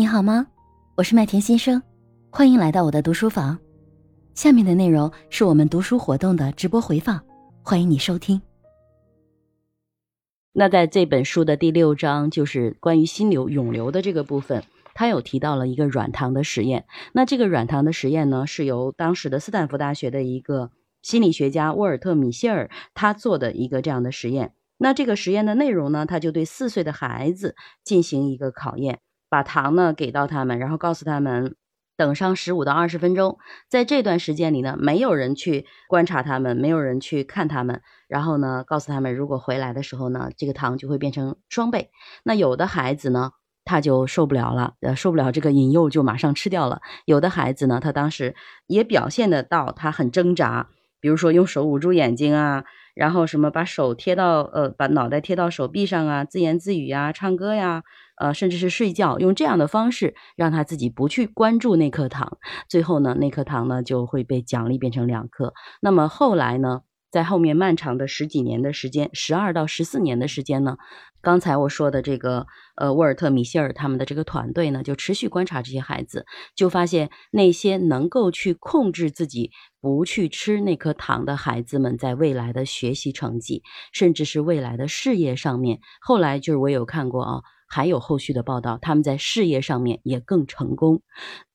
你好吗？我是麦田先生，欢迎来到我的读书房。下面的内容是我们读书活动的直播回放，欢迎你收听。那在这本书的第六章，就是关于心流涌流的这个部分，他有提到了一个软糖的实验。那这个软糖的实验呢，是由当时的斯坦福大学的一个心理学家沃尔特·米歇尔他做的一个这样的实验。那这个实验的内容呢，他就对四岁的孩子进行一个考验。把糖呢给到他们，然后告诉他们等上十五到二十分钟，在这段时间里呢，没有人去观察他们，没有人去看他们，然后呢，告诉他们如果回来的时候呢，这个糖就会变成双倍。那有的孩子呢，他就受不了了，呃，受不了这个引诱，就马上吃掉了。有的孩子呢，他当时也表现得到他很挣扎，比如说用手捂住眼睛啊，然后什么把手贴到呃，把脑袋贴到手臂上啊，自言自语呀，唱歌呀。呃，甚至是睡觉，用这样的方式让他自己不去关注那颗糖，最后呢，那颗糖呢就会被奖励变成两颗。那么后来呢，在后面漫长的十几年的时间，十二到十四年的时间呢，刚才我说的这个呃沃尔特·米歇尔他们的这个团队呢，就持续观察这些孩子，就发现那些能够去控制自己不去吃那颗糖的孩子们，在未来的学习成绩，甚至是未来的事业上面，后来就是我有看过啊。还有后续的报道，他们在事业上面也更成功。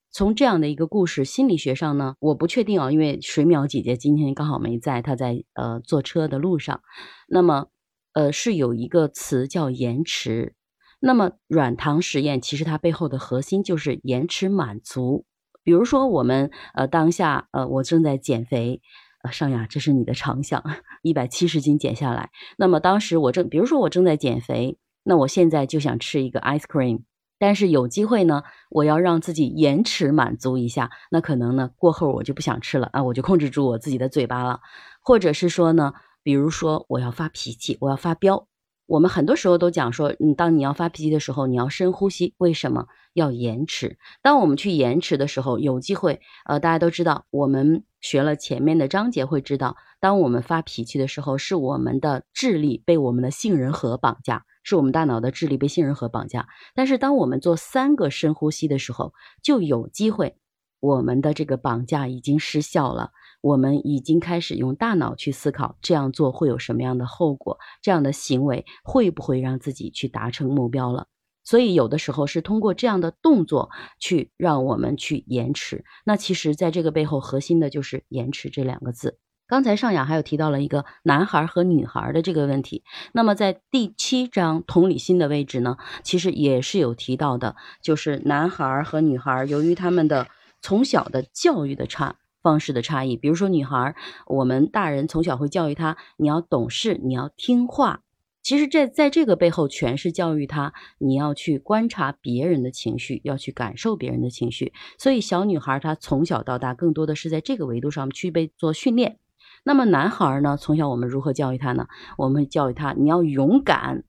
从这样的一个故事，心理学上呢，我不确定啊，因为水淼姐姐今天刚好没在，她在呃坐车的路上。那么，呃，是有一个词叫延迟。那么软糖实验其实它背后的核心就是延迟满足。比如说我们呃当下呃我正在减肥，呃尚雅，这是你的长项，一百七十斤减下来。那么当时我正，比如说我正在减肥。那我现在就想吃一个 ice cream，但是有机会呢，我要让自己延迟满足一下。那可能呢，过后我就不想吃了啊，我就控制住我自己的嘴巴了。或者是说呢，比如说我要发脾气，我要发飙。我们很多时候都讲说，嗯，当你要发脾气的时候，你要深呼吸。为什么要延迟？当我们去延迟的时候，有机会，呃，大家都知道，我们学了前面的章节会知道，当我们发脾气的时候，是我们的智力被我们的杏仁核绑架。是我们大脑的智力被杏仁核绑架，但是当我们做三个深呼吸的时候，就有机会，我们的这个绑架已经失效了，我们已经开始用大脑去思考这样做会有什么样的后果，这样的行为会不会让自己去达成目标了？所以有的时候是通过这样的动作去让我们去延迟。那其实在这个背后核心的就是延迟这两个字。刚才尚雅还有提到了一个男孩和女孩的这个问题，那么在第七章同理心的位置呢，其实也是有提到的，就是男孩和女孩由于他们的从小的教育的差方式的差异，比如说女孩，我们大人从小会教育她，你要懂事，你要听话，其实这在这个背后全是教育她，你要去观察别人的情绪，要去感受别人的情绪，所以小女孩她从小到大更多的是在这个维度上去被做训练。那么男孩呢？从小我们如何教育他呢？我们教育他，你要勇敢，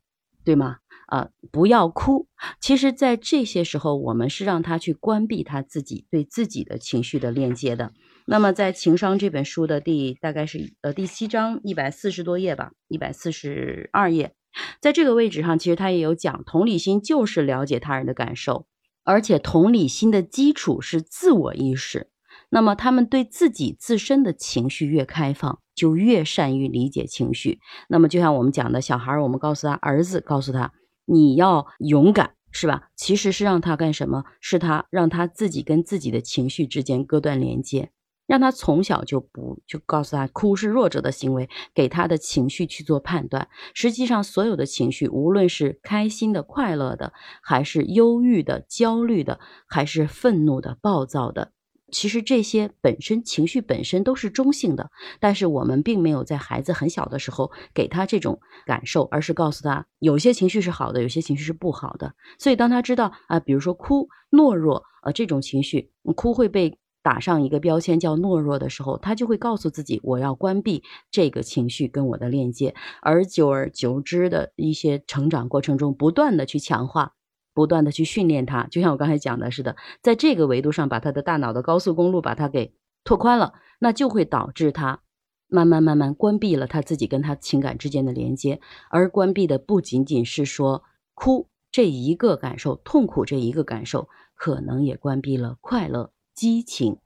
对吗？啊，不要哭。其实，在这些时候，我们是让他去关闭他自己对自己的情绪的链接的。那么，在《情商》这本书的第大概是呃第七章一百四十多页吧，一百四十二页，在这个位置上，其实他也有讲，同理心就是了解他人的感受，而且同理心的基础是自我意识。那么，他们对自己自身的情绪越开放，就越善于理解情绪。那么，就像我们讲的小孩，我们告诉他，儿子告诉他，你要勇敢，是吧？其实是让他干什么？是他让他自己跟自己的情绪之间割断连接，让他从小就不就告诉他，哭是弱者的行为，给他的情绪去做判断。实际上，所有的情绪，无论是开心的、快乐的，还是忧郁的、焦虑的，还是愤怒的、暴躁的。其实这些本身情绪本身都是中性的，但是我们并没有在孩子很小的时候给他这种感受，而是告诉他有些情绪是好的，有些情绪是不好的。所以当他知道啊，比如说哭、懦弱啊这种情绪，哭会被打上一个标签叫懦弱的时候，他就会告诉自己，我要关闭这个情绪跟我的链接。而久而久之的一些成长过程中，不断的去强化。不断的去训练他，就像我刚才讲的似的，在这个维度上把他的大脑的高速公路把它给拓宽了，那就会导致他慢慢慢慢关闭了他自己跟他情感之间的连接。而关闭的不仅仅是说哭这一个感受，痛苦这一个感受，可能也关闭了快乐、激情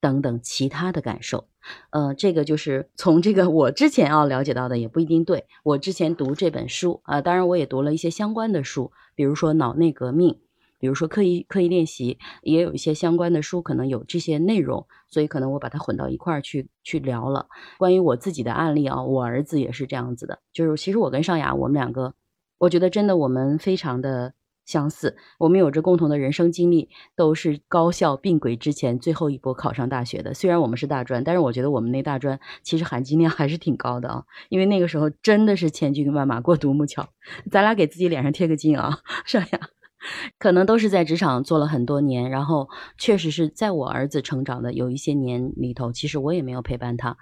等等其他的感受。呃，这个就是从这个我之前要了解到的，也不一定对。我之前读这本书啊，当然我也读了一些相关的书，比如说脑内革命，比如说刻意刻意练习，也有一些相关的书可能有这些内容，所以可能我把它混到一块儿去去聊了。关于我自己的案例啊，我儿子也是这样子的，就是其实我跟尚雅我们两个，我觉得真的我们非常的。相似，我们有着共同的人生经历，都是高校并轨之前最后一波考上大学的。虽然我们是大专，但是我觉得我们那大专其实含金量还是挺高的啊，因为那个时候真的是千军万马过独木桥。咱俩给自己脸上贴个金啊，上呀，可能都是在职场做了很多年，然后确实是在我儿子成长的有一些年里头，其实我也没有陪伴他，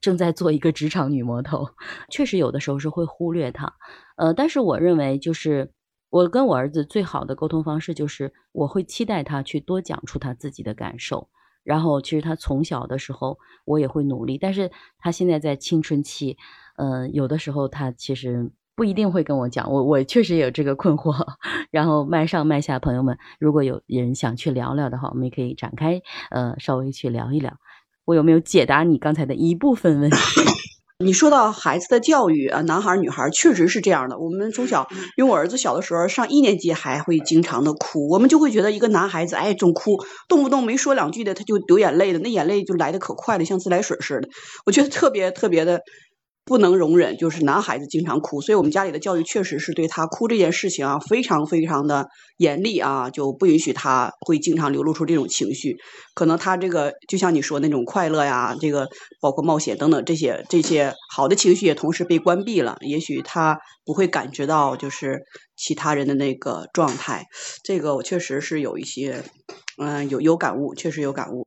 正在做一个职场女魔头，确实有的时候是会忽略他。呃，但是我认为就是。我跟我儿子最好的沟通方式就是，我会期待他去多讲出他自己的感受。然后，其实他从小的时候，我也会努力。但是他现在在青春期，嗯，有的时候他其实不一定会跟我讲。我我确实也有这个困惑。然后，麦上麦下朋友们，如果有人想去聊聊的话，我们也可以展开，呃，稍微去聊一聊。我有没有解答你刚才的一部分问题？你说到孩子的教育啊，男孩女孩确实是这样的。我们从小，因为我儿子小的时候上一年级还会经常的哭，我们就会觉得一个男孩子哎总哭，动不动没说两句的他就流眼泪的，那眼泪就来的可快了，像自来水似的。我觉得特别特别的。不能容忍，就是男孩子经常哭，所以我们家里的教育确实是对他哭这件事情啊，非常非常的严厉啊，就不允许他会经常流露出这种情绪。可能他这个就像你说那种快乐呀，这个包括冒险等等这些这些好的情绪也同时被关闭了，也许他不会感觉到就是其他人的那个状态。这个我确实是有一些，嗯，有有感悟，确实有感悟。